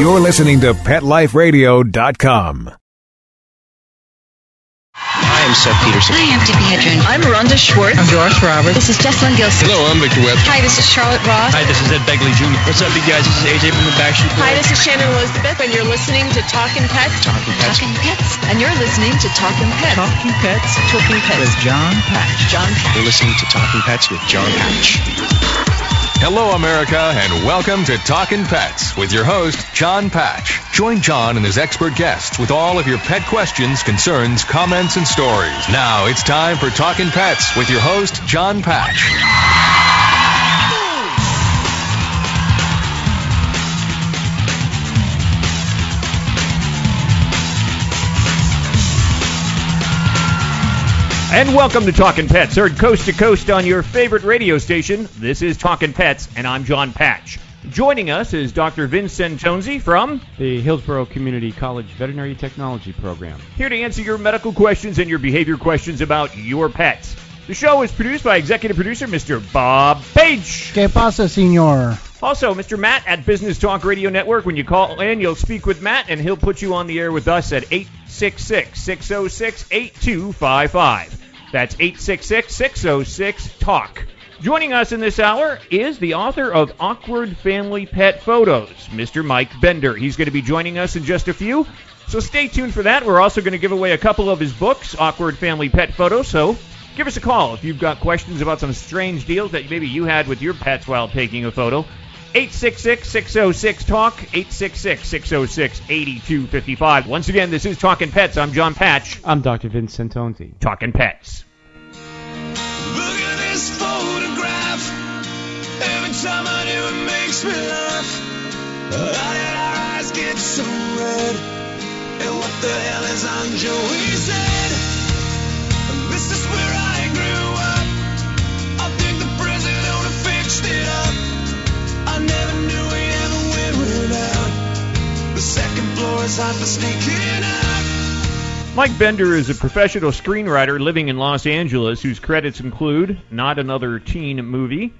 You're listening to PetLifeRadio.com. I'm Seth Peterson. Hi, I'm Tippi Hedren. I'm Rhonda Schwartz. I'm Josh Roberts. This is Jesslyn Gilson. Hello, I'm Victor Webb. Hi, this is Charlotte Ross. Hi, this is Ed Begley Jr. What's up, you guys? This is AJ from the Backstreet Boys. Hi, this is Shannon Elizabeth, and you're listening to Talking Pets. Talking Pets. Talking Pets. And you're listening to Talking Pets. Talking Pets Talking Pets. with John Patch. John Patch. You're listening to Talking Pets with John Patch. Hello, America, and welcome to Talkin' Pets with your host, John Patch. Join John and his expert guests with all of your pet questions, concerns, comments, and stories. Now it's time for Talkin' Pets with your host, John Patch. And welcome to Talking Pets, heard coast to coast on your favorite radio station. This is Talking Pets, and I'm John Patch. Joining us is Dr. Vincent Santonzi from the Hillsborough Community College Veterinary Technology Program. here to answer your medical questions and your behavior questions about your pets. The show is produced by executive producer Mr. Bob Page. ¿Qué pasa, señor? Also, Mr. Matt at Business Talk Radio Network. When you call in, you'll speak with Matt, and he'll put you on the air with us at 866 606 8255. That's 866 606 TALK. Joining us in this hour is the author of Awkward Family Pet Photos, Mr. Mike Bender. He's going to be joining us in just a few, so stay tuned for that. We're also going to give away a couple of his books, Awkward Family Pet Photos, so give us a call if you've got questions about some strange deals that maybe you had with your pets while taking a photo. 866-606-TALK, 866-606-8255. Once again, this is Talking Pets. I'm John Patch. I'm Dr. Vince Santonzi. Talking Pets. Look at this photograph. Every time I do it makes me laugh. How did our eyes get so red? And what the hell is on Joey's head? This is where I grew up. Mike Bender is a professional screenwriter living in Los Angeles whose credits include Not Another Teen Movie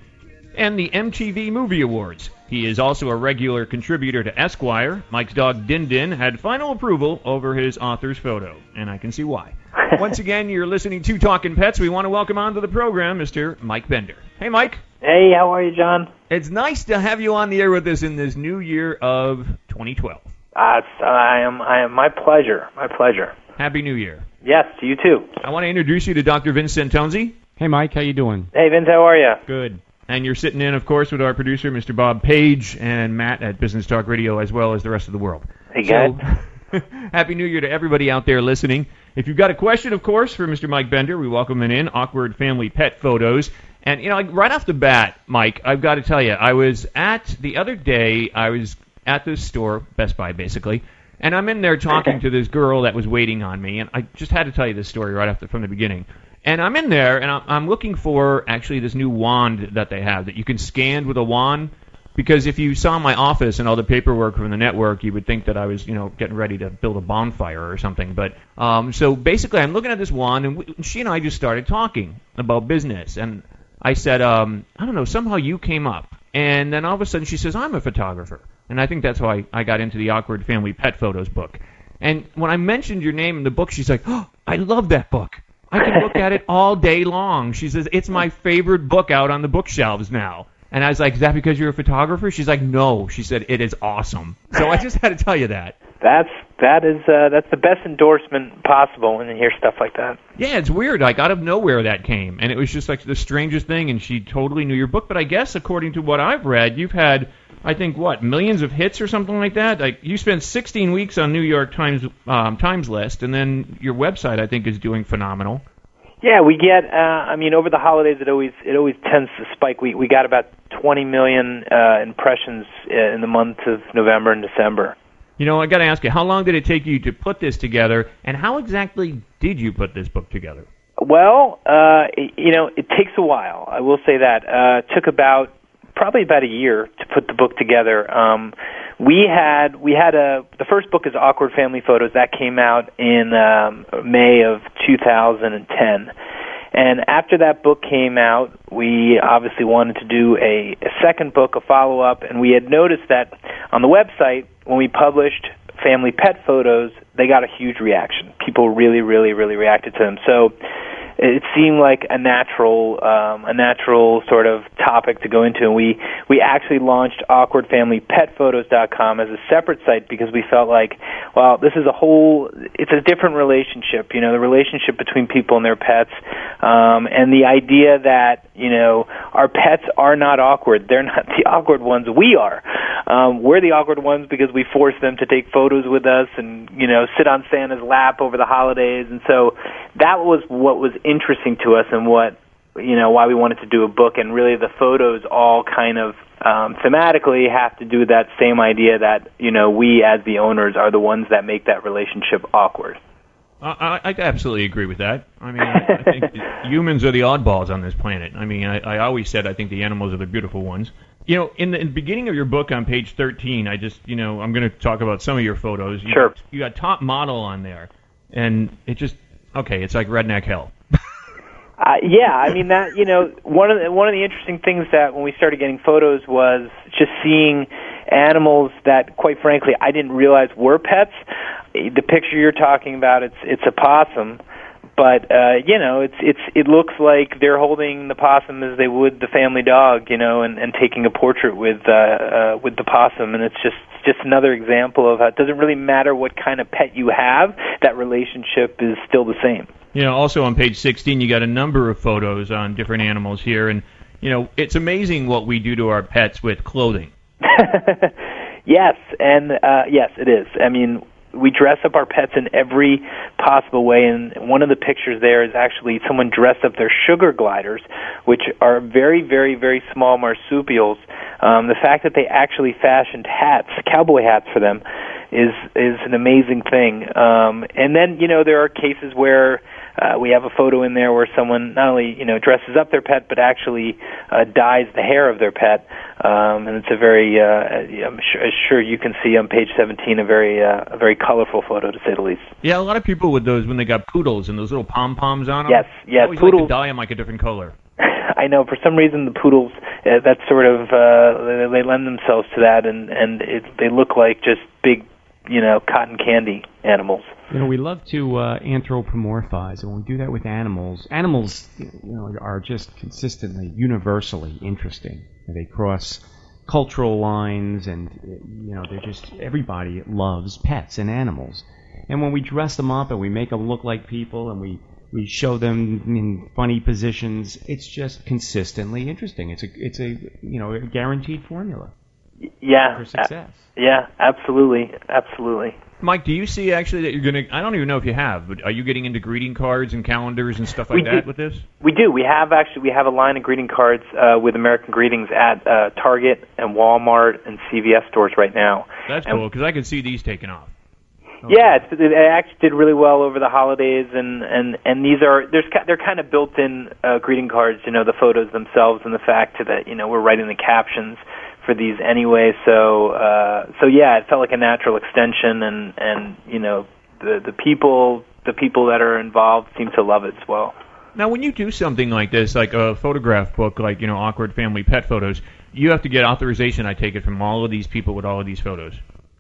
and the MTV Movie Awards. He is also a regular contributor to Esquire. Mike's dog Din Din had final approval over his author's photo, and I can see why. Once again, you're listening to Talking Pets. We want to welcome onto the program Mr. Mike Bender. Hey, Mike. Hey, how are you, John? It's nice to have you on the air with us in this new year of 2012. Uh, I am, I am. My pleasure. My pleasure. Happy New Year. Yes, to you too. I want to introduce you to Dr. Vince Santonzi. Hey, Mike, how you doing? Hey, Vince, how are you? Good. And you're sitting in, of course, with our producer, Mr. Bob Page, and Matt at Business Talk Radio, as well as the rest of the world. Hey, guys. So, Happy New Year to everybody out there listening. If you've got a question, of course, for Mr. Mike Bender, we welcome it in. Awkward family pet photos. And, you know, like right off the bat, Mike, I've got to tell you, I was at, the other day, I was at this store, Best Buy basically, and I'm in there talking to this girl that was waiting on me, and I just had to tell you this story right after from the beginning. And I'm in there, and I'm, I'm looking for actually this new wand that they have that you can scan with a wand. Because if you saw my office and all the paperwork from the network, you would think that I was, you know, getting ready to build a bonfire or something. But um, so basically, I'm looking at this wand, and we, she and I just started talking about business. And I said, um, I don't know, somehow you came up, and then all of a sudden she says, I'm a photographer, and I think that's how I, I got into the awkward family pet photos book. And when I mentioned your name in the book, she's like, oh, I love that book. I can look at it all day long. She says, it's my favorite book out on the bookshelves now. And I was like, is that because you're a photographer? She's like, no. She said, it is awesome. So I just had to tell you that. That's that is uh, that's the best endorsement possible when you hear stuff like that. Yeah, it's weird. Like out of nowhere that came, and it was just like the strangest thing. And she totally knew your book. But I guess according to what I've read, you've had, I think, what millions of hits or something like that. Like you spent 16 weeks on New York Times um, Times list, and then your website I think is doing phenomenal. Yeah, we get. Uh, I mean, over the holidays, it always it always tends to spike. We we got about 20 million uh, impressions uh, in the month of November and December. You know, I got to ask you, how long did it take you to put this together, and how exactly did you put this book together? Well, uh, you know, it takes a while. I will say that. Uh, took about probably about a year to put the book together. Um, we had we had a the first book is Awkward Family Photos that came out in um, May of 2010. And after that book came out, we obviously wanted to do a, a second book, a follow up, and we had noticed that on the website when we published family pet photos, they got a huge reaction. People really, really, really reacted to them. So it seemed like a natural um, a natural sort of topic to go into. And we we actually launched awkwardfamilypetphotos.com as a separate site because we felt like well this is a whole it's a different relationship you know the relationship between people and their pets. Um, and the idea that you know our pets are not awkward. They're not the awkward ones we are. Um, we're the awkward ones because we force them to take photos with us and you know sit on Santa's lap over the holidays. And so that was what was interesting to us and what you know why we wanted to do a book and really the photos all kind of um, thematically have to do with that same idea that you know we as the owners are the ones that make that relationship awkward. I, I absolutely agree with that. I mean, I, I think humans are the oddballs on this planet. I mean, I, I always said I think the animals are the beautiful ones. You know, in the, in the beginning of your book on page 13, I just, you know, I'm going to talk about some of your photos. You, Sure. You got top model on there, and it just, okay, it's like redneck hell. Uh, yeah, I mean that. You know, one of the, one of the interesting things that when we started getting photos was just seeing animals that, quite frankly, I didn't realize were pets. The picture you're talking about, it's it's a possum, but uh, you know, it's it's it looks like they're holding the possum as they would the family dog, you know, and and taking a portrait with uh, uh, with the possum, and it's just just another example of how it doesn't really matter what kind of pet you have, that relationship is still the same. You know, also on page 16, you got a number of photos on different animals here, and you know, it's amazing what we do to our pets with clothing. yes, and uh, yes, it is. I mean, we dress up our pets in every possible way, and one of the pictures there is actually someone dressed up their sugar gliders, which are very, very, very small marsupials. Um, the fact that they actually fashioned hats, cowboy hats for them, is is an amazing thing. Um, and then you know there are cases where uh, we have a photo in there where someone not only you know dresses up their pet but actually uh, dyes the hair of their pet, um, and it's a very uh, I'm sure, sure you can see on page 17 a very uh, a very colorful photo to say the least. Yeah, a lot of people with those when they got poodles and those little pom poms on them. Yes, yes, poodles. like dye them like a different color. I know for some reason the poodles uh, that sort of uh, they, they lend themselves to that, and and it, they look like just big you know cotton candy animals. You know, we love to uh, anthropomorphize, and when we do that with animals, animals, you know, are just consistently, universally interesting. They cross cultural lines, and you know, they're just everybody loves pets and animals. And when we dress them up and we make them look like people, and we we show them in funny positions, it's just consistently interesting. It's a it's a you know a guaranteed formula Yeah, for success. yeah, absolutely, absolutely. Mike, do you see actually that you're gonna? I don't even know if you have, but are you getting into greeting cards and calendars and stuff like We that did- with this? We do. We have actually we have a line of greeting cards uh, with American greetings at uh, Target and Walmart and CVS stores right now. That's And- cool because I can see these taking off. Yeah, it's, it actually did really well over the holidays, and and and these are there's they're kind of built-in uh, greeting cards. You know, the photos themselves and the fact that you know we're writing the captions for these anyway. So uh, so yeah, it felt like a natural extension, and and you know the the people the people that are involved seem to love it as well. Now, when you do something like this, like a photograph book, like you know, awkward family pet photos, you have to get authorization. I take it from all of these people with all of these photos.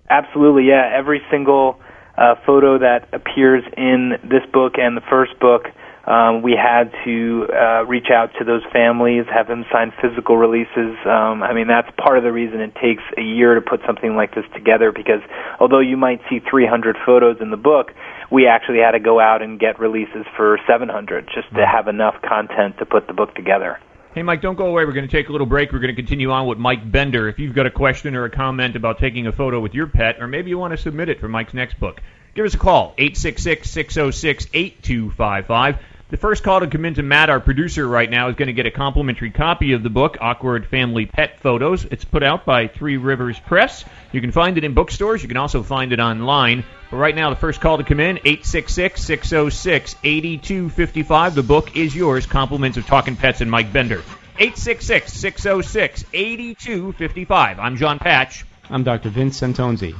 Absolutely, yeah. Every single uh, photo that appears in this book and the first book, um, we had to uh, reach out to those families, have them sign physical releases. Um, I mean, that's part of the reason it takes a year to put something like this together because although you might see 300 photos in the book, we actually had to go out and get releases for 700 just to have enough content to put the book together. Hey, Mike, don't go away. We're going to take a little break. We're going to continue on with Mike Bender. If you've got a question or a comment about taking a photo with your pet, or maybe you want to submit it for Mike's next book, give us a call, 866-606-8255. The first call to come in to Matt, our producer right now, is going to get a complimentary copy of the book, Awkward Family Pet Photos. It's put out by Three Rivers Press. You can find it in bookstores. You can also find it online. But right now, the first call to come in, 866-606-8255. The book is yours. Compliments of Talking Pets and Mike Bender. 866-606-8255. I'm John Patch. I'm Dr. Vince Santonzi.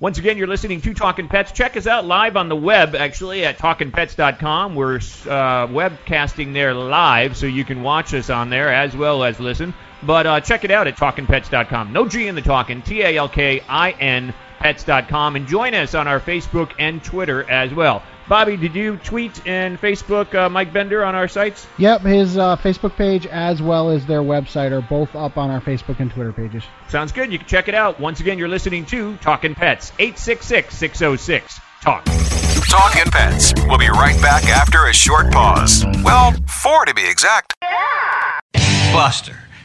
Once again, you're listening to Talking Pets. Check us out live on the web, actually, at talkingpets.com. We're uh, webcasting there live, so you can watch us on there as well as listen. But uh, check it out at talkingpets.com. No G in the talking. T A L K I N pets.com. And join us on our Facebook and Twitter as well. Bobby, did you tweet and Facebook uh, Mike Bender on our sites? Yep, his uh, Facebook page as well as their website are both up on our Facebook and Twitter pages. Sounds good. You can check it out. Once again, you're listening to Talking Pets. 866 606 TALK. Talking Pets. We'll be right back after a short pause. Well, four to be exact. Buster,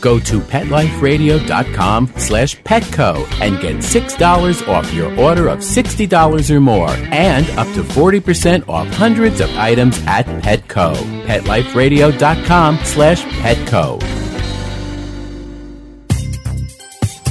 Go to PetLifeRadio.com slash Petco and get $6 off your order of $60 or more and up to 40% off hundreds of items at Petco. PetLifeRadio.com slash Petco.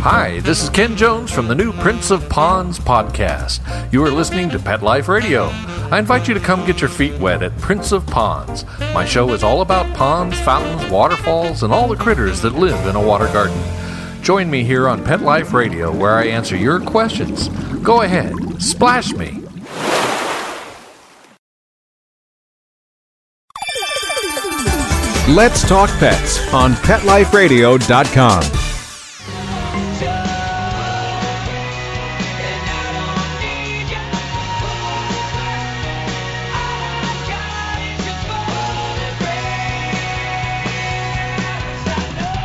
Hi, this is Ken Jones from the new Prince of Ponds podcast. You are listening to Pet Life Radio. I invite you to come get your feet wet at Prince of Ponds. My show is all about ponds, fountains, waterfalls, and all the critters that live in a water garden. Join me here on Pet Life Radio where I answer your questions. Go ahead, splash me. Let's Talk Pets on PetLifeRadio.com.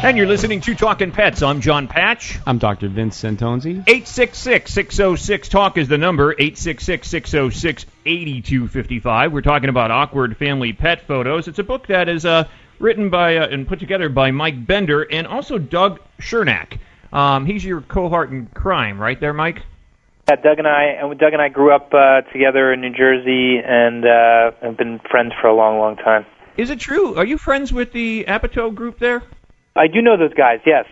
And you're listening to Talking Pets. I'm John Patch. I'm Dr. Vince Santonzi. 866 606 TALK is the number. 866 606 8255. We're talking about awkward family pet photos. It's a book that is uh, written by uh, and put together by Mike Bender and also Doug Chernack. Um, he's your cohort in crime, right there, Mike? Yeah, Doug and I, and Doug and I grew up uh, together in New Jersey, and uh, have been friends for a long, long time. Is it true? Are you friends with the Apatow group there? I do know those guys. Yes,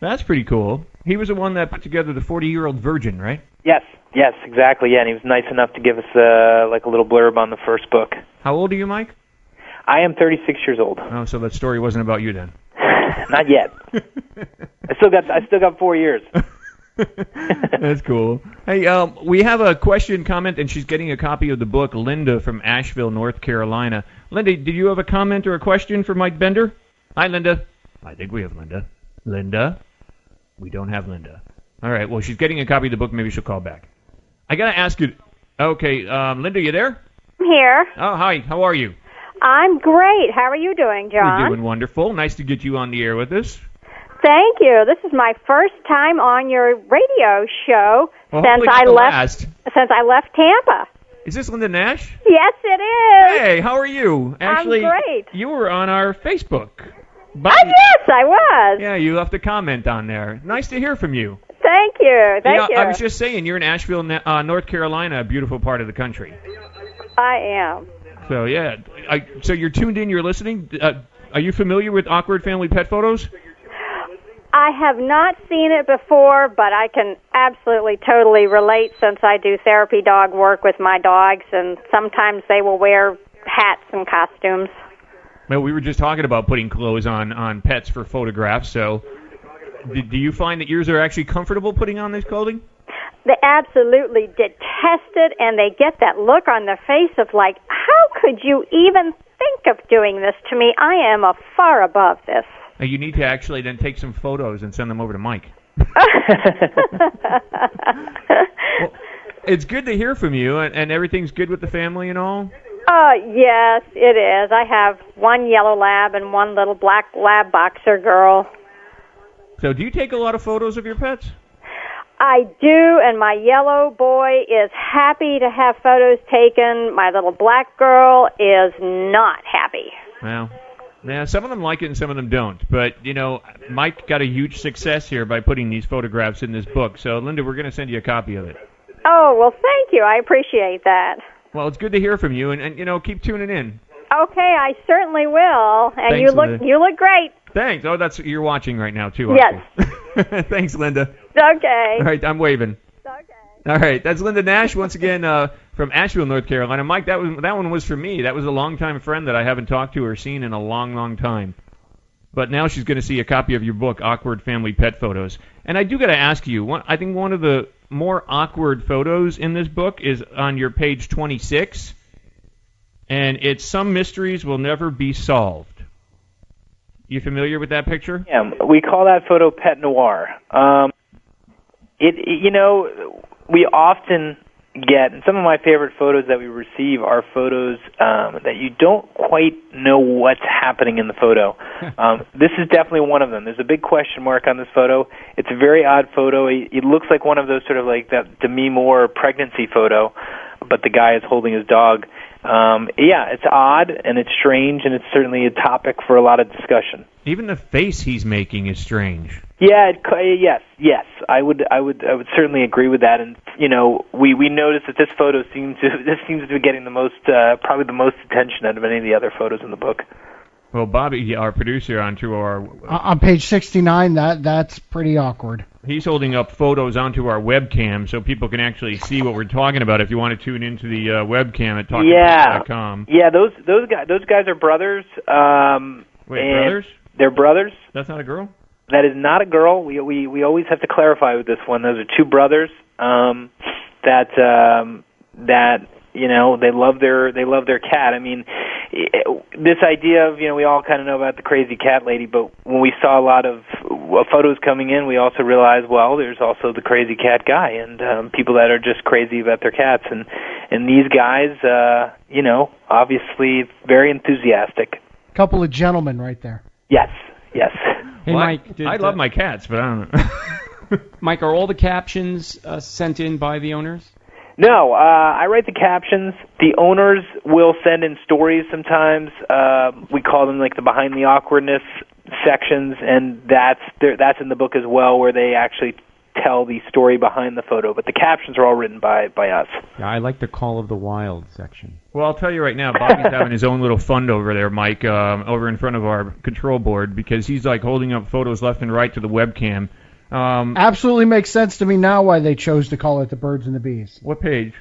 That's pretty cool. He was the one that put together the 40 year old virgin, right? yes, yes, exactly. Yeah, and he was nice enough to give us uh, like a little blurb on the first book. How old are you, Mike? I am 36 years old. Oh, so that story wasn't about you then. Not yet. I still got I still got four years. That's cool. Hey, um, we have a question, comment, and she's getting a copy of the book. Linda from Asheville, North Carolina. Linda, did you have a comment or a question for Mike Bender? Hi, Linda. I think we have Linda. Linda? We don't have Linda. All right. Well, she's getting a copy of the book. Maybe she'll call back. I gotta ask you. Okay, um, Linda, you there? I'm here. Oh, hi. How are you? I'm great. How are you doing, John? We're doing wonderful. Nice to get you on the air with us. Thank you. This is my first time on your radio show Well, since I left last. since I left Tampa. Is this Linda Nash? Yes, it is. Hey, how are you? Actually, I'm great. you were on our Facebook. But, Oh, yes, I was. Yeah, you left a comment on there. Nice to hear from you. Thank you. Thank yeah, you. I was just saying, you're in Asheville, uh, North Carolina, a beautiful part of the country. I am. So yeah, I, so you're tuned in, you're listening. Uh, are you familiar with awkward family pet photos? I have not seen it before, but I can absolutely totally relate since I do therapy dog work with my dogs, and sometimes they will wear hats and costumes. Well, we were just talking about putting clothes on on pets for photographs. So, do, do you find that yours are actually comfortable putting on this clothing? They absolutely detest it, and they get that look on their face of like, how could you even think of doing this to me? I am a far above this. Uh, you need to actually then take some photos and send them over to Mike. It's good to hear from you, and, and everything's good with the family and all. Uh, yes, it is. I have one yellow lab and one little black lab boxer girl. So, do you take a lot of photos of your pets? I do, and my yellow boy is happy to have photos taken. My little black girl is not happy. Well, yeah, some of them like it and some of them don't. But you know, Mike got a huge success here by putting these photographs in this book. So, Linda, we're going to send you a copy of it. Oh, well, thank you. I appreciate that. Well, it's good to hear from you, and, and you know, keep tuning in. Okay, I certainly will. And Thanks, you look Linda. you look great. Thanks. Oh, that's you're watching right now too. Yes. Thanks, Linda. Okay. All right, I'm waving. Okay. All right, that's Linda Nash once again uh, from Asheville, North Carolina. Mike, that was that one was for me. That was a longtime friend that I haven't talked to or seen in a long, long time. But now she's going to see a copy of your book, Awkward Family Pet Photos. And I do got to ask you, one, I think one of the more awkward photos in this book is on your page 26, and it's some mysteries will never be solved. You familiar with that picture? Yeah, we call that photo pet noir. Um, it, it- you know, we often get, and some of my favorite photos that we receive are photos um, that you don't quite know what's happening in the photo. um, this is definitely one of them. There's a big question mark on this photo. It's a very odd photo. It, it looks like one of those sort of like that Demi Moore pregnancy photo, but the guy is holding his dog. Um, yeah, it's odd and it's strange, and it's certainly a topic for a lot of discussion. Even the face he's making is strange. Yeah, it, yes, yes. I would, I would, I would certainly agree with that. And you know, we we noticed that this photo seems to this seems to be getting the most, uh, probably the most attention out of any of the other photos in the book. Well, Bobby, our producer onto our, Uh, on page 69, that that's pretty awkward. he's holding up photos onto our webcam so people can actually see what we're talking about. If you want to tune into the uh, webcam at Yeah, talkingpets.com. yeah. Those those guys those guys are brothers. Um, Wait, brothers? They're brothers. That's not a girl. That is not a girl. We we we always have to clarify with this one. Those are two brothers. Um, that um, that you know they love their they love their cat. I mean, this idea of you know we all kind of know about the crazy cat lady, but when we saw a lot of uh, photos coming in, we also realized well, there's also the crazy cat guy and um, people that are just crazy about their cats, and and these guys, uh, you know, obviously very enthusiastic. Couple of gentlemen right there. Yes, yes. Hey, Well, Mike. Did, I love uh, my cats, but I don't know. Mike, are all the captions uh, sent in by the owners? No, uh, I write the captions. The owners will send in stories sometimes. Uh, we call them like the behind the awkwardness sections, and that's there, that's in the book as well, where they actually tell the story behind the photo. But the captions are all written by by us. Yeah, I like the Call of the Wild section. Well, I'll tell you right now, Bobby's having his own little fund over there, Mike, um, over in front of our control board because he's like holding up photos left and right to the webcam. Um, Absolutely makes sense to me now why they chose to call it the Birds and the Bees. what page?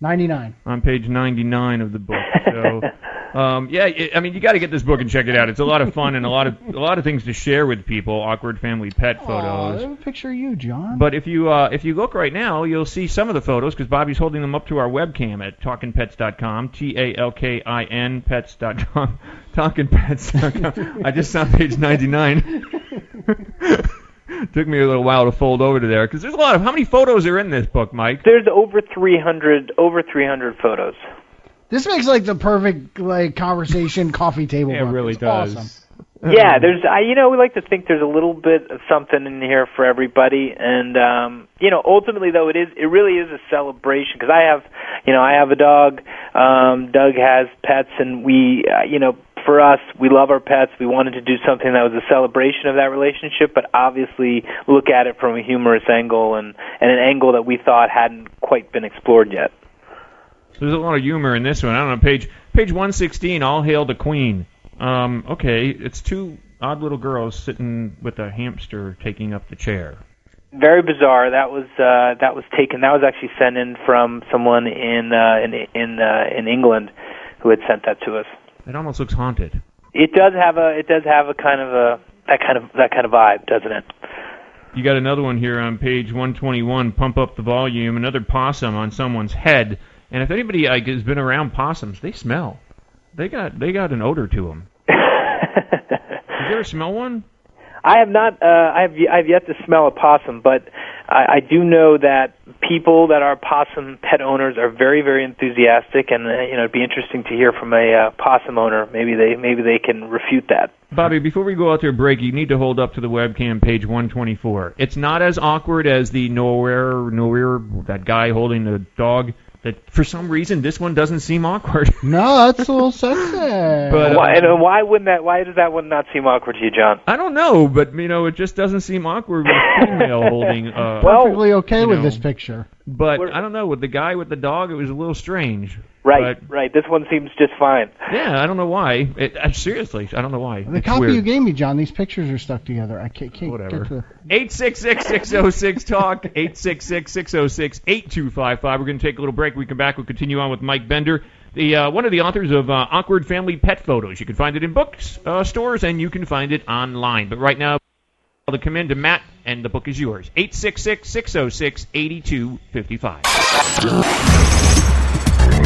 99. On page 99 of the book. So, um, yeah, it, I mean, you got to get this book and check it out. It's a lot of fun and a lot of a lot of things to share with people. Awkward family pet photos. Aw, picture you, John. But if you uh, if you look right now, you'll see some of the photos because Bobby's holding them up to our webcam at talkinpets.com, T A L K I N pets.com, talkinpets.com. I just saw page 99. Took me a little while to fold over to there because there's a lot of how many photos are in this book, Mike? There's over 300 over 300 photos. This makes like the perfect like conversation coffee table. Yeah, it book. really It's does. Awesome. Yeah, there's I you know we like to think there's a little bit of something in here for everybody, and um, you know ultimately though it is it really is a celebration because I have you know I have a dog, um, Doug has pets, and we uh, you know for us we love our pets. We wanted to do something that was a celebration of that relationship, but obviously look at it from a humorous angle and and an angle that we thought hadn't quite been explored yet. There's a lot of humor in this one. I don't know, page page 116. All hail the queen. Um, okay, it's two odd little girls sitting with a hamster taking up the chair. very bizarre. That was uh, that was taken. That was actually sent in from someone in uh, in in uh, in England who had sent that to us. It almost looks haunted. It does have a it does have a kind of a that kind of that kind of vibe, doesn't it? You got another one here on page 121. Pump up the volume. Another possum on someone's head. And if anybody like, has been around possums, they smell. They got they got an odor to them. Did you ever smell one? I have not. Uh, I have. I have yet to smell a possum, but I, I do know that people that are possum pet owners are very, very enthusiastic, and uh, you know, it'd be interesting to hear from a uh, possum owner. Maybe they maybe they can refute that. Bobby, before we go out to a break, you need to hold up to the webcam page 124. It's not as awkward as the nowhere, nowhere, that guy holding the dog. That for some reason this one doesn't seem awkward. No, that's a little sexy. But, why, uh, and why wouldn't that? Why does that one not seem awkward to you, John? I don't know, but you know, it just doesn't seem awkward with female holding. Uh, Perfectly okay you with know, this picture. But I don't know with the guy with the dog, it was a little strange. Right, But, right. This one seems just fine. yeah, I don't know why. It, uh, seriously, I don't know why. The It's copy weird. you gave me, John, these pictures are stuck together. I can't, can't Whatever. get to the... 866 606 Talk, 866 606 8255. We're going to take a little break. We come back. We'll continue on with Mike Bender, the uh, one of the authors of uh, Awkward Family Pet Photos. You can find it in books, uh, stores, and you can find it online. But right now, I'll come in to Matt, and the book is yours. 866 606 8255.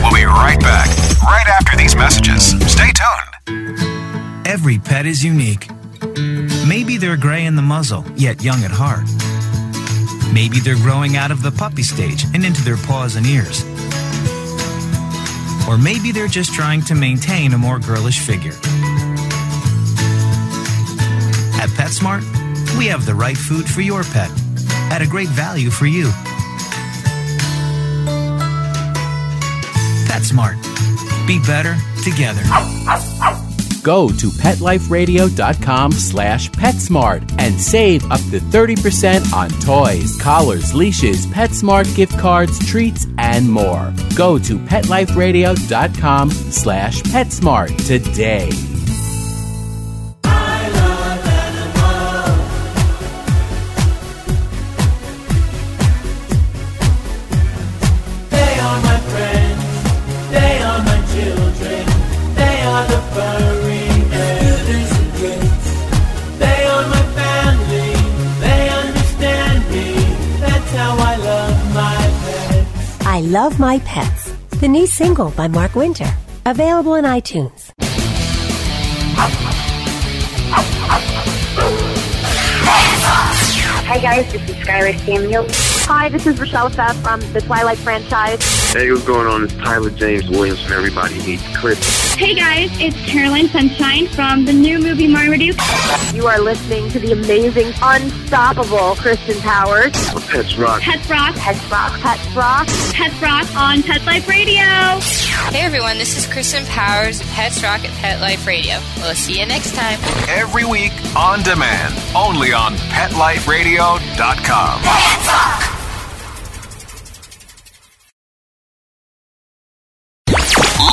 We'll be right back, right after these messages. Stay tuned. Every pet is unique. Maybe they're gray in the muzzle, yet young at heart. Maybe they're growing out of the puppy stage and into their paws and ears. Or maybe they're just trying to maintain a more girlish figure. At PetSmart, we have the right food for your pet at a great value for you. PetSmart. Be better together. Go to PetLifeRadio.com slash PetSmart and save up to 30% on toys, collars, leashes, PetSmart gift cards, treats, and more. Go to PetLifeRadio.com slash PetSmart today. Love My Pets, the new single by Mark Winter. Available on iTunes. Hi guys, this is Skylar Samuel. Hi, this is Rochelle Pfaff from the Twilight franchise. Hey, what's going on? It's Tyler James Williams from Everybody Hates Chris. Hey guys, it's Caroline Sunshine from the new movie Marmaduke. You are listening to the amazing, unstoppable Kristen Powers. Pets Rock. Pets Rock. Pets Rock. Pets Rock. Pets Rock on Pet Life Radio. Hey everyone, this is Kristen Powers of Pets Rock at Pet Life Radio. We'll see you next time. Every week on demand, only on PetLifeRadio.com.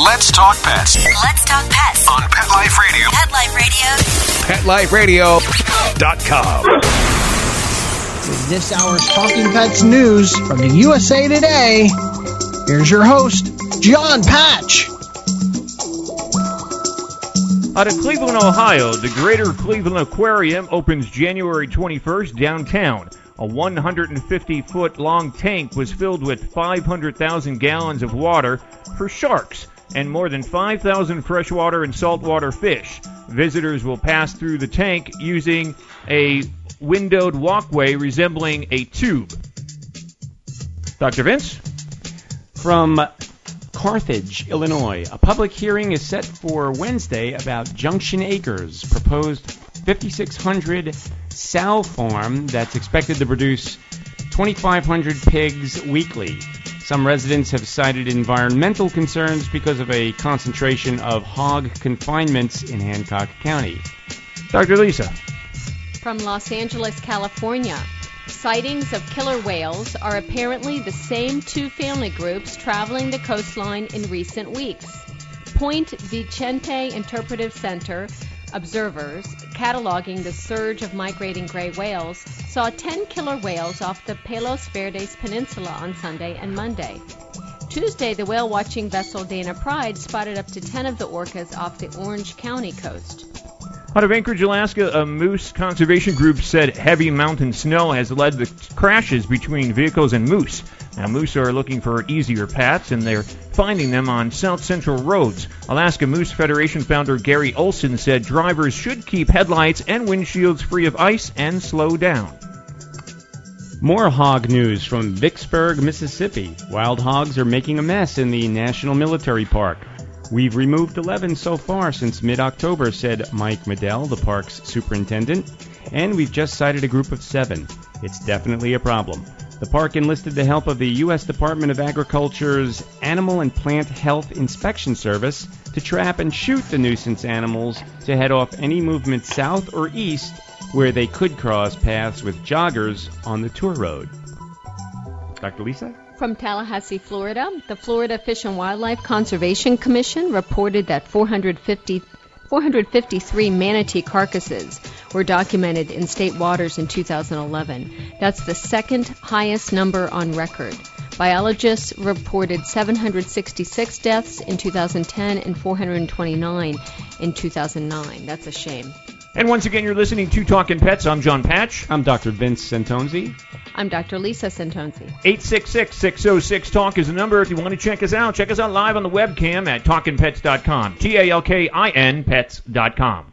Let's talk pets Let's talk pets on Pet Life Radio. Pet Life Radio. PetLifeRadio.com. This hour's Talking Pets news from the USA Today. Here's your host, John Patch. Out of Cleveland, Ohio, the Greater Cleveland Aquarium opens January 21st downtown. A 150 foot long tank was filled with 500,000 gallons of water for sharks and more than 5,000 freshwater and saltwater fish. Visitors will pass through the tank using a windowed walkway resembling a tube. Dr. Vince? From Carthage, Illinois, a public hearing is set for Wednesday about Junction Acres, proposed 5,600 sow farm that's expected to produce 2,500 pigs weekly. Some residents have cited environmental concerns because of a concentration of hog confinements in Hancock County. Dr. Lisa? From Los Angeles, California. Sightings of killer whales are apparently the same two family groups traveling the coastline in recent weeks. Point Vicente Interpretive Center observers cataloging the surge of migrating gray whales saw 10 killer whales off the Palos Verdes Peninsula on Sunday and Monday. Tuesday, the whale watching vessel Dana Pride spotted up to 10 of the orcas off the Orange County coast. Out of Anchorage, Alaska, a moose conservation group said heavy mountain snow has led to crashes between vehicles and moose. Now, moose are looking for easier paths, and they're finding them on South Central roads. Alaska Moose Federation founder Gary Olson said drivers should keep headlights and windshields free of ice and slow down. More hog news from Vicksburg, Mississippi. Wild hogs are making a mess in the National Military Park. We've removed 11 so far since mid October, said Mike Medell, the park's superintendent, and we've just cited a group of seven. It's definitely a problem. The park enlisted the help of the U.S. Department of Agriculture's Animal and Plant Health Inspection Service to trap and shoot the nuisance animals to head off any movement south or east where they could cross paths with joggers on the tour road. Dr. Lisa? From Tallahassee, Florida, the Florida Fish and Wildlife Conservation Commission reported that 450, 453 manatee carcasses were documented in state waters in 2011. That's the second highest number on record. Biologists reported 766 deaths in 2010 and 429 in 2009. That's a shame. And once again, you're listening to Talking Pets. I'm John Patch. I'm Dr. Vince Santonzi. I'm Dr. Lisa Santonzi. 866-606-TALK is the number if you want to check us out. Check us out live on the webcam at talkinpets.com. T-A-L-K-I-N pets.com.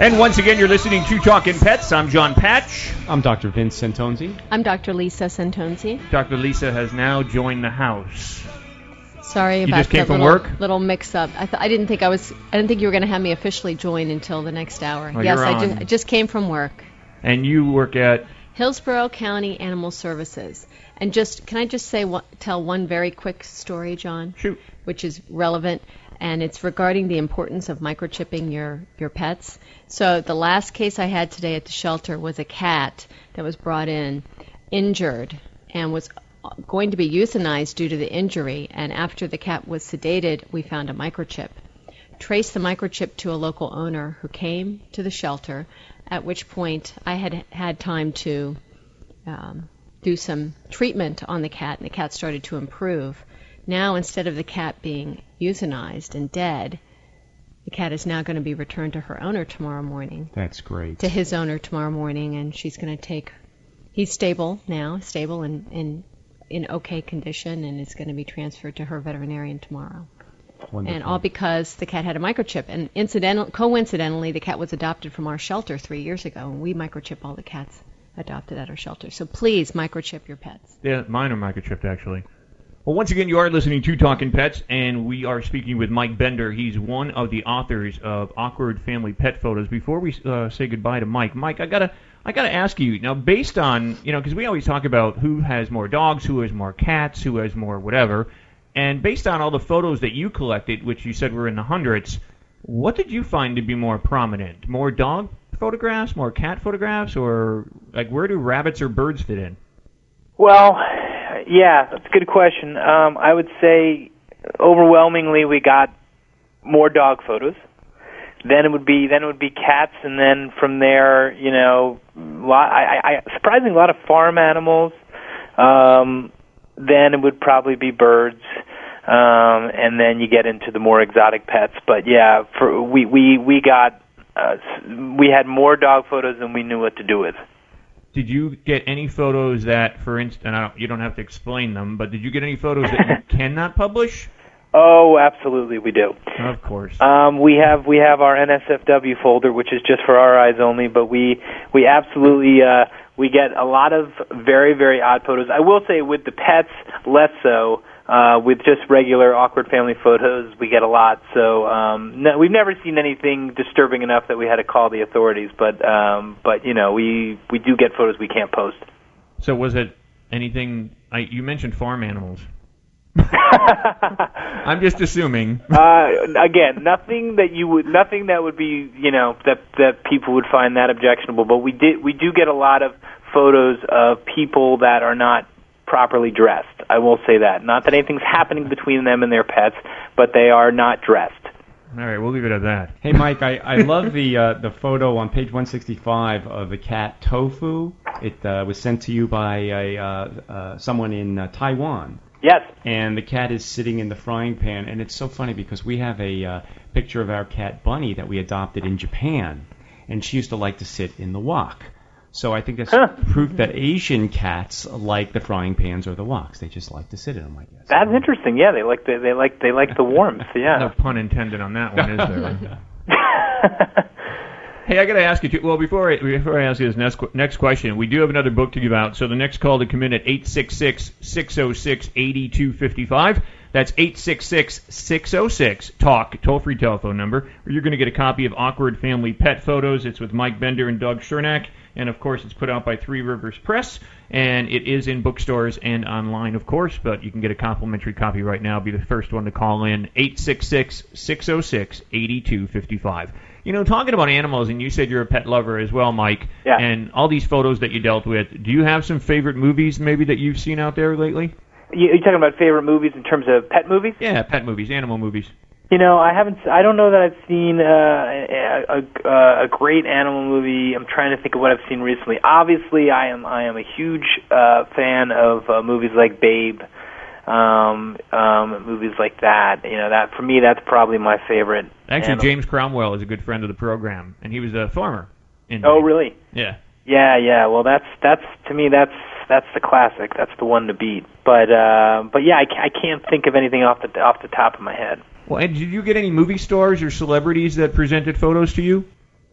And once again, you're listening to Talking Pets. I'm John Patch. I'm Dr. Vince Santonzi. I'm Dr. Lisa Santonzi. Dr. Lisa has now joined the house. Sorry You about just came the from little, work? little mix-up. I, th- I didn't think I was. I didn't think you were going to have me officially join until the next hour. Oh, yes, I just, I just came from work. And you work at Hillsborough County Animal Services. And just can I just say one, tell one very quick story, John? Shoot. Which is relevant, and it's regarding the importance of microchipping your your pets. So the last case I had today at the shelter was a cat that was brought in injured and was going to be euthanized due to the injury. And after the cat was sedated, we found a microchip. Traced the microchip to a local owner who came to the shelter. At which point, I had had time to um, do some treatment on the cat, and the cat started to improve. Now, instead of the cat being euthanized and dead, the cat is now going to be returned to her owner tomorrow morning, That's great. to his owner tomorrow morning, and she's going to take. He's stable now, stable and in, in okay condition, and is going to be transferred to her veterinarian tomorrow. Wonderful. And all because the cat had a microchip. And incidental, coincidentally, the cat was adopted from our shelter three years ago, and we microchip all the cats adopted at our shelter. So please microchip your pets. Yeah, mine are microchipped actually. Well, once again, you are listening to Talking Pets, and we are speaking with Mike Bender. He's one of the authors of Awkward Family Pet Photos. Before we uh, say goodbye to Mike, Mike, I gotta, I gotta ask you now, based on you know, because we always talk about who has more dogs, who has more cats, who has more whatever, and based on all the photos that you collected, which you said were in the hundreds, what did you find to be more prominent? More dog photographs, more cat photographs, or like where do rabbits or birds fit in? Well, yeah, that's a good question. Um, I would say overwhelmingly we got more dog photos. Then it would be then it would be cats, and then from there, you know, lot, I, I, surprisingly a lot of farm animals. Um, then it would probably be birds, um, and then you get into the more exotic pets. But yeah, for we we we got uh, we had more dog photos than we knew what to do with. Did you get any photos that, for instance, and I don't, you don't have to explain them, but did you get any photos that you cannot publish? Oh, absolutely, we do. Of course. Um, we have we have our NSFW folder, which is just for our eyes only. But we we absolutely uh, we get a lot of very very odd photos. I will say with the pets less so. Uh, with just regular awkward family photos, we get a lot. So um, no, we've never seen anything disturbing enough that we had to call the authorities. But um, but you know, we we do get photos we can't post. So was it anything? I, you mentioned farm animals. I'm just assuming. uh, again, nothing that you would, nothing that would be, you know, that that people would find that objectionable. But we did, we do get a lot of photos of people that are not properly dressed. I will say that. Not that anything's happening between them and their pets, but they are not dressed. All right, we'll leave it at that. Hey, Mike, I, I love the uh, the photo on page 165 of the cat Tofu. It uh, was sent to you by a, uh, uh, someone in uh, Taiwan. Yes. And the cat is sitting in the frying pan, and it's so funny because we have a uh, picture of our cat Bunny that we adopted in Japan, and she used to like to sit in the wok. So I think that's proof that Asian cats like the frying pans or the woks. They just like to sit in them, I guess. That's interesting. Yeah, they like the, they like they like the warmth. Yeah. No pun intended on that one, is there? hey, I got to ask you. Too, well, before I, before I ask you this next next question, we do have another book to give out. So the next call to come in at 866-606-8255. That's 866-606 talk toll free telephone number. Or you're going to get a copy of Awkward Family Pet Photos. It's with Mike Bender and Doug Chernack. And of course, it's put out by Three Rivers Press, and it is in bookstores and online, of course. But you can get a complimentary copy right now. Be the first one to call in 866-606-8255. You know, talking about animals, and you said you're a pet lover as well, Mike. Yeah. And all these photos that you dealt with. Do you have some favorite movies maybe that you've seen out there lately? You, you talking about favorite movies in terms of pet movies? Yeah, pet movies, animal movies. You know, I haven't. I don't know that I've seen uh, a, a, a great animal movie. I'm trying to think of what I've seen recently. Obviously, I am. I am a huge uh, fan of uh, movies like Babe, um, um, movies like that. You know, that for me, that's probably my favorite. Actually, animal. James Cromwell is a good friend of the program, and he was a farmer. In Oh, really? Yeah. Yeah, yeah. Well, that's that's to me that's that's the classic. That's the one to beat. But uh, but yeah, I, ca- I can't think of anything off the off the top of my head. Well, and did you get any movie stars or celebrities that presented photos to you?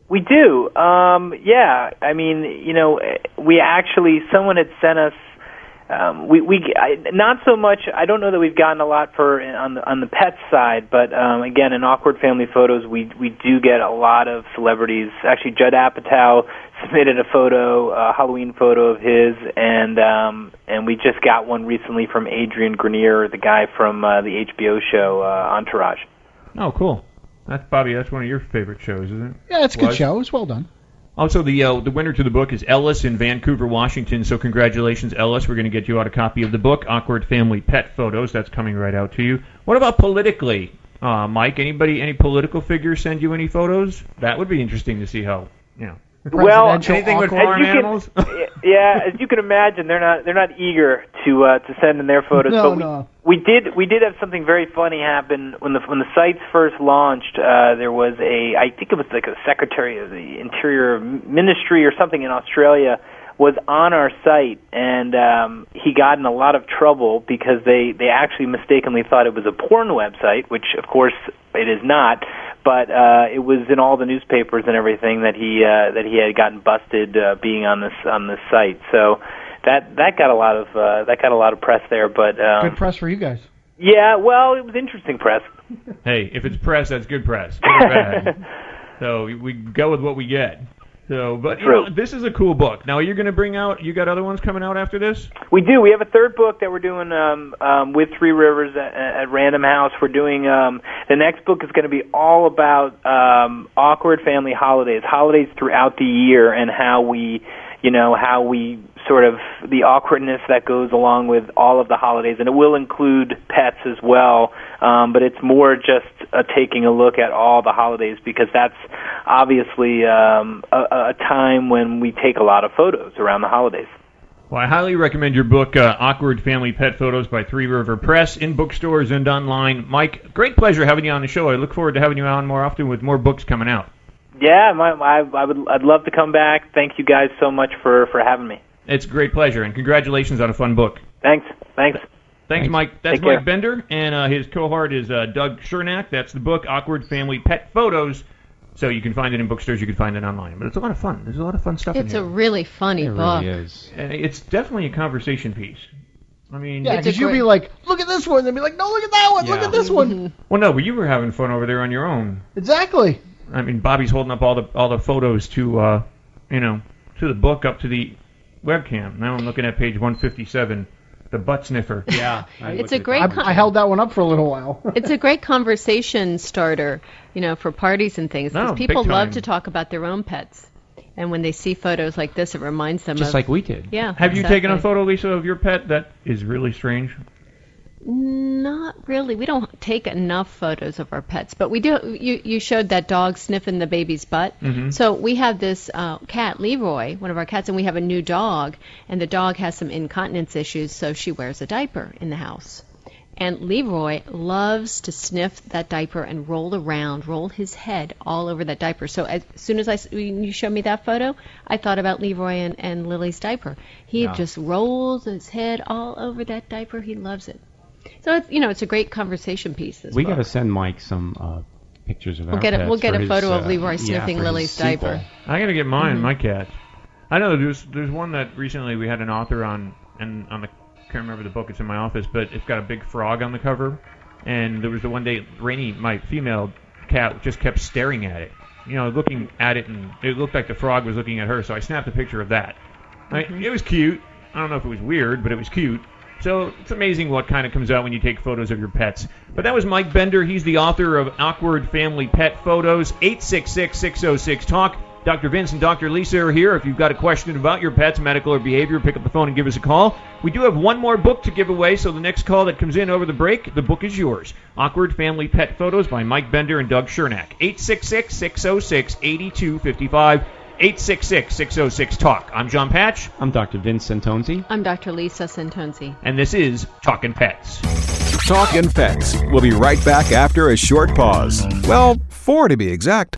We do. Um, yeah. I mean, you know, we actually someone had sent us. Um, we we I, not so much. I don't know that we've gotten a lot for on the on the pet side, but um, again, in awkward family photos, we we do get a lot of celebrities. Actually, Judd Apatow submitted a photo, a Halloween photo of his, and um, and we just got one recently from Adrian Grenier, the guy from uh, the HBO show uh, Entourage. Oh, cool. That's Bobby. That's one of your favorite shows, isn't it? Yeah, it's a good Was? show. It's well done. Also, the uh, the winner to the book is Ellis in Vancouver, Washington. So congratulations, Ellis. We're going to get you out a copy of the book, Awkward Family Pet Photos. That's coming right out to you. What about politically, uh, Mike? Anybody, any political figures send you any photos? That would be interesting to see how. Know. Well, anything with as farm you can- animals? yeah, as you can imagine, they're not they're not eager to uh, to send in their photos. No, but we, no. we did we did have something very funny happen when the when the sites first launched. Uh, there was a I think it was like a secretary of the Interior Ministry or something in Australia was on our site and um, he got in a lot of trouble because they they actually mistakenly thought it was a porn website, which of course it is not. But uh, it was in all the newspapers and everything that he uh, that he had gotten busted uh, being on this on this site. So that that got a lot of uh, that got a lot of press there. But um, Good press for you guys. yeah, well, it was interesting press. hey, if it's press, that's good press. Good or bad. so we- we go with what we get. So, but you know, this is a cool book. Now you're going to bring out. You got other ones coming out after this? We do. We have a third book that we're doing um, um, with Three Rivers at, at Random House. We're doing um, the next book is going to be all about um, awkward family holidays, holidays throughout the year, and how we, you know, how we sort of the awkwardness that goes along with all of the holidays, and it will include pets as well. Um, but it's more just uh, taking a look at all the holidays because that's obviously um, a, a time when we take a lot of photos around the holidays. Well, I highly recommend your book, uh, Awkward Family Pet Photos by Three River Press, in bookstores and online. Mike, great pleasure having you on the show. I look forward to having you on more often with more books coming out. Yeah, my, I, I would. I'd love to come back. Thank you guys so much for for having me. It's a great pleasure, and congratulations on a fun book. Thanks. Thanks. Thanks, Mike. That's Take care. Mike Bender, and uh, his cohort is uh, Doug Chernack. That's the book, Awkward Family Pet Photos. So you can find it in bookstores, you can find it online. But it's a lot of fun. There's a lot of fun stuff in It's here. a really funny book. And it's definitely a conversation piece. I mean, Yeah, because you'd be like, look at this one. They'd be like, no, look at that one. Look Yeah. at this one. well, no, but you were having fun over there on your own. Exactly. I mean, Bobby's holding up all the all the photos to, uh, you know, to the book up to the webcam. Now I'm looking at page 157, the butt sniffer. Yeah, It's a great. I, con- I held that one up for a little while. it's a great conversation starter, you know, for parties and things. Because No, big people love to talk about their own pets, and when they see photos like this, it reminds them of Just of like we did. Yeah. Have you taken a photo, Lisa, of your pet that is really strange? Not really. We don't take enough photos of our pets, but we do. You you showed that dog sniffing the baby's butt. Mhm. So we have this uh, cat, Leroy, one of our cats, and we have a new dog, and the dog has some incontinence issues, so she wears a diaper in the house. And Leroy loves to sniff that diaper and roll around, roll his head all over that diaper. So as soon as I, you showed me that photo, I thought about Leroy and, and Lily's diaper. He Yeah. just rolls his head all over that diaper. He loves it. So it's you know it's a great conversation piece. This We got to send Mike some uh, pictures of We'll our get a- pets we'll get for a his, photo of uh, Leroy yeah, sniffing for his Lily's sequel. diaper. I gotta get mine, Mhm. my cat. I know there's there's one that recently we had an author on, and on the can't remember the book. It's in my office, but it's got a big frog on the cover. And there was the one day Rainy, my female cat, just kept staring at it. You know, looking at it, and it looked like the frog was looking at her. So I snapped a picture of that. I, it was cute. I don't know if it was weird, but it was cute. So it's amazing what kind of comes out when you take photos of your pets. But that was Mike Bender. He's the author of Awkward Family Pet Photos. 866-606-TALK. Dr. Vince and Dr. Lisa are here. If you've got a question about your pet's medical or behavior, pick up the phone and give us a call. We do have one more book to give away, so the next call that comes in over the break, the book is yours. Awkward Family Pet Photos by Mike Bender and Doug Chernack. 866-606-8255. 866-606-TALK. I'm John Patch, I'm Dr. Vince Centonze. I'm Dr. Lisa Centonze. and this is Talking Pets. Talking Pets. We'll be right back after a short pause. Well, four to be exact.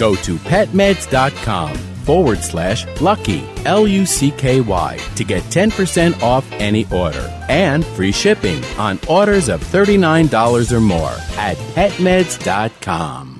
Go to petmeds.com forward slash lucky, L U C K Y, to get 10% off any order and free shipping on orders of $39 or more at petmeds.com.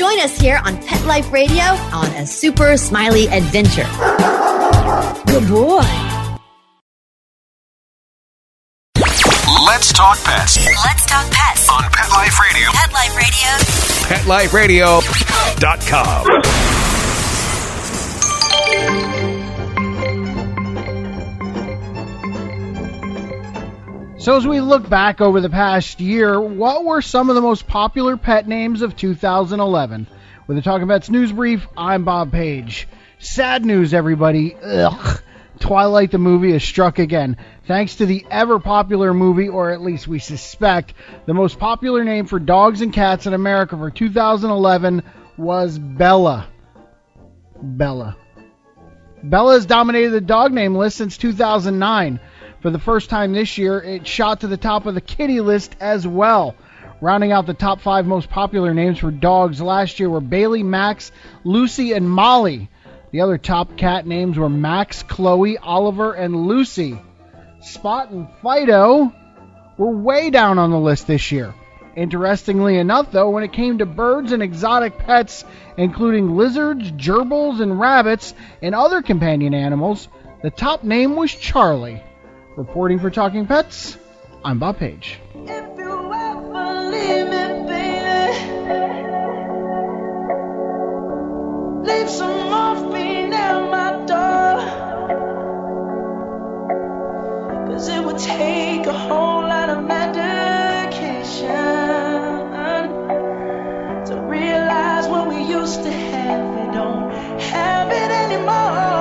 Join us here on Pet Life Radio on A Super Smiley Adventure. Good boy. Let's talk pets Let's talk pets on Pet Life Radio. Pet Life Radio. PetLifeRadio.com. So, as we look back over the past year, what were some of the most popular pet names of 2011? With the Talking Pets News Brief, I'm Bob Page. Sad news, everybody. Ugh. Twilight the movie has struck again. Thanks to the ever popular movie, or at least we suspect, the most popular name for dogs and cats in America for 2011 was Bella. Bella. Bella has dominated the dog name list since 2009. For the first time this year, it shot to the top of the kitty list as well. Rounding out the top five most popular names for dogs last year were Bailey, Max, Lucy, and Molly. The other top cat names were Max, Chloe, Oliver, and Lucy. Spot and Fido were way down on the list this year. Interestingly enough, though, when it came to birds and exotic pets, including lizards, gerbils, and rabbits, and other companion animals, the top name was Charlie. Reporting for Talking Pets, I'm Bob Page. Leave some morphine at my door. Cause it would take a whole lot of medication to realize what we used to have. We don't have it anymore.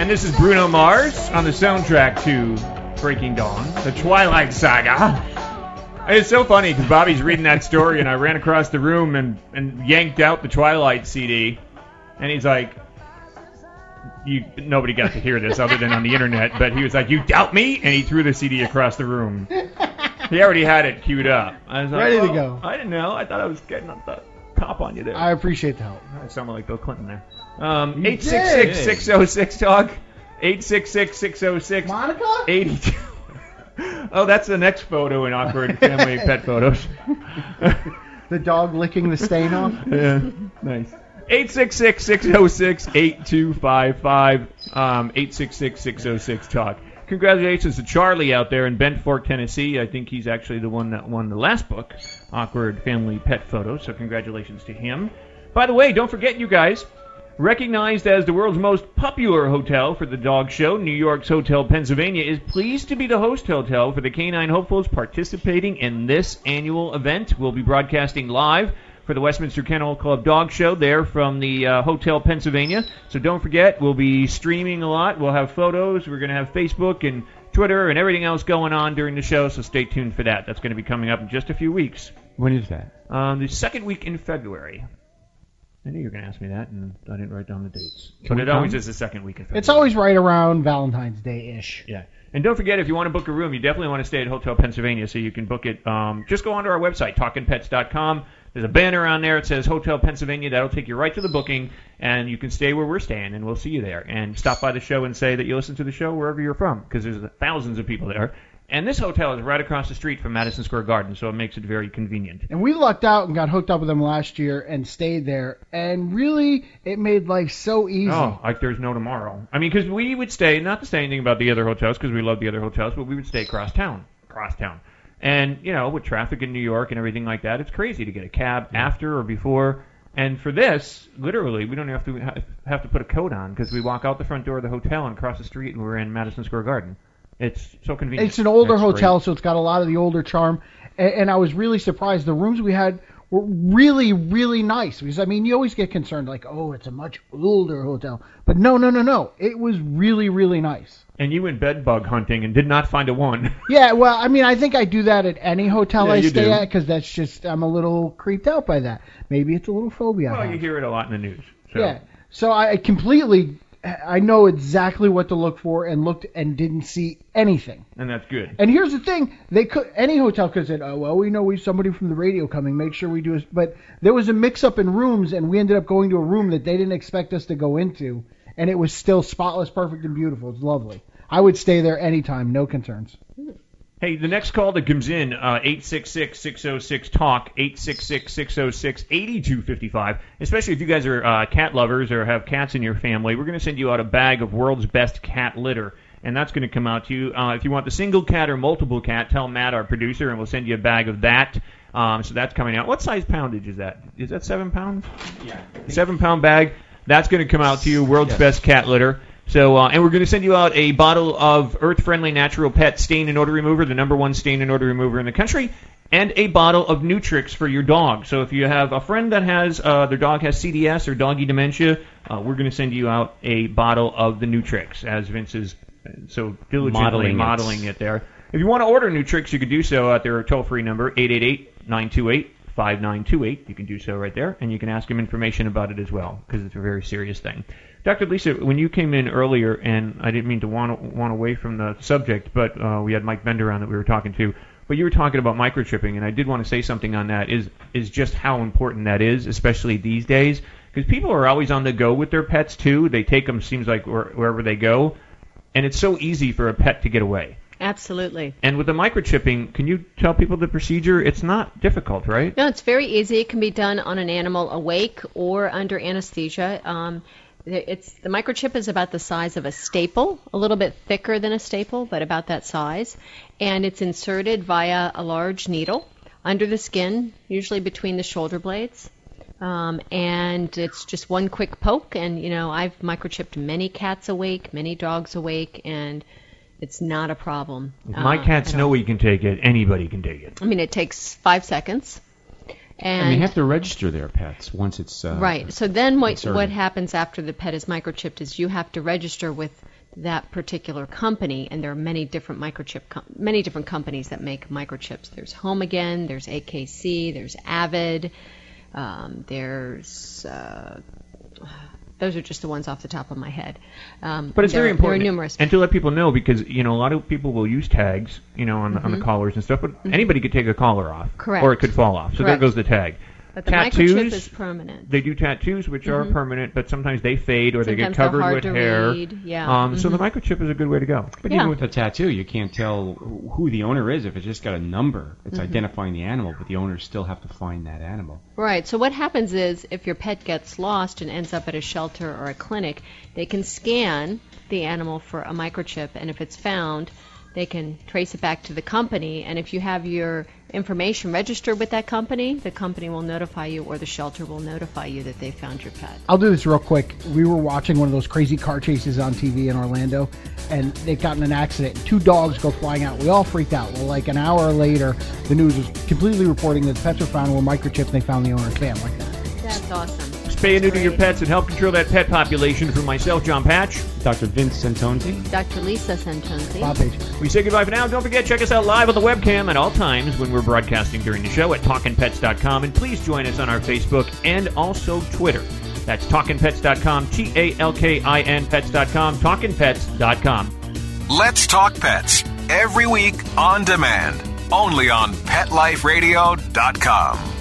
And this is Bruno Mars on the soundtrack to Breaking Dawn, the Twilight Saga. It's so funny because Bobby's reading that story, and I ran across the room and, and yanked out the Twilight CD, and he's like, "You nobody got to hear this other than on the internet." But he was like, "You doubt me?" And he threw the CD across the room. He already had it queued up. I was like, Ready to "Well, go." I didn't know. I thought I was getting up the top on you there. I appreciate the help. I sounded like Bill Clinton there. Um, You 866-606 talk. 866-606 Monica 82. oh, that's the next photo in awkward family pet photos. The dog licking the stain off. yeah, nice. 866-606-8255. Um, 866-606 talk. Congratulations to Charlie out there in Bent Fork, Tennessee. I think he's actually the one that won the last book, Awkward Family Pet Photos. So congratulations to him. By the way, don't forget, you guys, recognized as the world's most popular hotel for the dog show, New York's Hotel Pennsylvania is pleased to be the host hotel for the canine hopefuls participating in this annual event. We'll be broadcasting live for the Westminster Kennel Club Dog Show there from the uh, Hotel Pennsylvania. So don't forget, we'll be streaming a lot. We'll have photos. We're going to have Facebook and Twitter and everything else going on during the show. So stay tuned for that. That's going to be coming up in just a few weeks. When is that? Um, the second week in February. I knew you were going to ask me that, and I didn't write down the dates. Can but we it always is the second week in February. It's always right around Valentine's Day ish. Yeah. And don't forget, if you want to book a room, you definitely want to stay at Hotel Pennsylvania so you can book it. Um, just go onto our website, talkingpets.com. There's a banner on there. It says Hotel Pennsylvania. That'll take you right to the booking, and you can stay where we're staying, and we'll see you there. And stop by the show and say that you listen to the show wherever you're from, because there's thousands of people there. And this hotel is right across the street from Madison Square Garden, so it makes it very convenient. And we lucked out and got hooked up with them last year and stayed there. And really, it made life so easy. Oh, like there's no tomorrow. I mean, because we would stay, not to say anything about the other hotels, because we love the other hotels, but we would stay across town. Across town. And, you know, with traffic in New York and everything like that, it's crazy to get a cab after or before. And for this, literally, we don't have to have to put a coat on because we walk out the front door of the hotel and across the street, and we're in Madison Square Garden. It's so convenient. It's an older hotel, great. so it's got a lot of the older charm. And, and I was really surprised. The rooms we had were really, really nice. Because I mean, you always get concerned, like, oh, it's a much older hotel. But no, no, no, no. It was really, really nice. And you went bed bug hunting and did not find a one. Yeah, well, I mean, I think I do that at any hotel Yeah, I stay do. at because that's just I'm a little creeped out by that. Maybe it's a little phobia. I well, you hear it a lot in the news. So. Yeah. So I completely, I know exactly what to look for and looked and didn't see anything. And that's good. And here's the thing: they could any hotel could have said, "Oh well, we know we somebody from the radio coming. Make sure we do." This. But there was a mix-up in rooms, and we ended up going to a room that they didn't expect us to go into, and it was still spotless, perfect, and beautiful. It's lovely. I would stay there anytime, no concerns. Hmm. Hey, the next call that comes in, uh, 866-606-TALK, 866-606-8255, especially if you guys are uh, cat lovers or have cats in your family, we're going to send you out a bag of world's best cat litter. And that's going to come out to you. Uh, if you want the single cat or multiple cat, tell Matt, our producer, and we'll send you a bag of that. Um, so that's coming out. What size poundage is that? Is that seven pounds? Yeah. Seven pound bag. That's going to come out to you. World's best cat litter. So, uh, and we're going to send you out a bottle of earth-friendly natural pet stain and odor remover, the number one stain and odor remover in the country, and a bottle of Neutricks for your dog. So, if you have a friend that has uh, their dog has CDS or doggy dementia, uh, we're going to send you out a bottle of the Neutricks, as Vince is so diligently Modeling it. modeling it there. If you want to order Neutricks, you can do so at their toll-free number, 888-928-5928. You can do so right there, and you can ask them information about it as well, because it's a very serious thing. Dr. Lisa, when you came in earlier, and I didn't mean to want, want away from the subject, but uh, we had Mike Bender on that we were talking to, but you were talking about microchipping, and I did want to say something on that, is, is just how important that is, especially these days, because people are always on the go with their pets, too. They take them, seems like, wherever they go. and it's so easy for a pet to get away. Absolutely. And with the microchipping, can you tell people the procedure? It's not difficult, right? No, it's very easy. It can be done on an animal awake or under anesthesia. Um, it's the microchip is about the size of a staple, a little bit thicker than a staple, but about that size, and it's inserted via a large needle under the skin, usually between the shoulder blades. Um, and it's just one quick poke, and you know I've microchipped many cats awake, many dogs awake, and it's not a problem. If my uh, cats know all. we can take it, anybody can take it. I mean, it takes five seconds. And, And they have to register their pets once it's uh, right. So then what inserted. what happens after the pet is microchipped is you have to register with that particular company, and there are many different microchip com- many different companies that make microchips. There's Home Again, there's AKC, there's Avid, um, there's uh, those are just the ones off the top of my head. Um, But it's there, very important, There are numerous. and to let people know because you know a lot of people will use tags, you know, on the, on the Mhm. collars and stuff. But anybody could take a collar off, Correct. or it could fall off. So there goes the tag. But the tattoos, microchip is permanent. They do tattoos, which are Mhm. permanent, but sometimes they fade or they get Sometimes they're covered hard with to hair. read, yeah. Um, So the Mhm. microchip is a good way to go. But Yeah. even with a tattoo, you can't tell who the owner is if it's just got a number. It's Mhm. identifying the animal, but the owners still have to find that animal. Right. So what happens is if your pet gets lost and ends up at a shelter or a clinic, they can scan the animal for a microchip, and if it's found, they can trace it back to the company. And if you have your information registered with that company, the company will notify you, or the shelter will notify you that they found your pet. I'll do this real quick. We were watching one of those crazy car chases on TV in Orlando, and they got in an accident. And two dogs go flying out. We all freaked out. Well, like an hour later, the news was completely reporting that the pets were found were microchipped. and They found the owner's family. That's awesome. Spay and neuter your pets and help control that pet population. For myself, John Patch. Dr. Vince Centonze. Dr. Lisa Centonze. Bob Page. We say goodbye for now. Don't forget, check us out live on the webcam at all times when we're broadcasting during the show at talkinpets.com. And please join us on our Facebook and also Twitter. That's talkinpets.com, T A L K I N pets.com, talkinpets.com. Let's Talk Pets every week on demand, only on PetLifeRadio.com.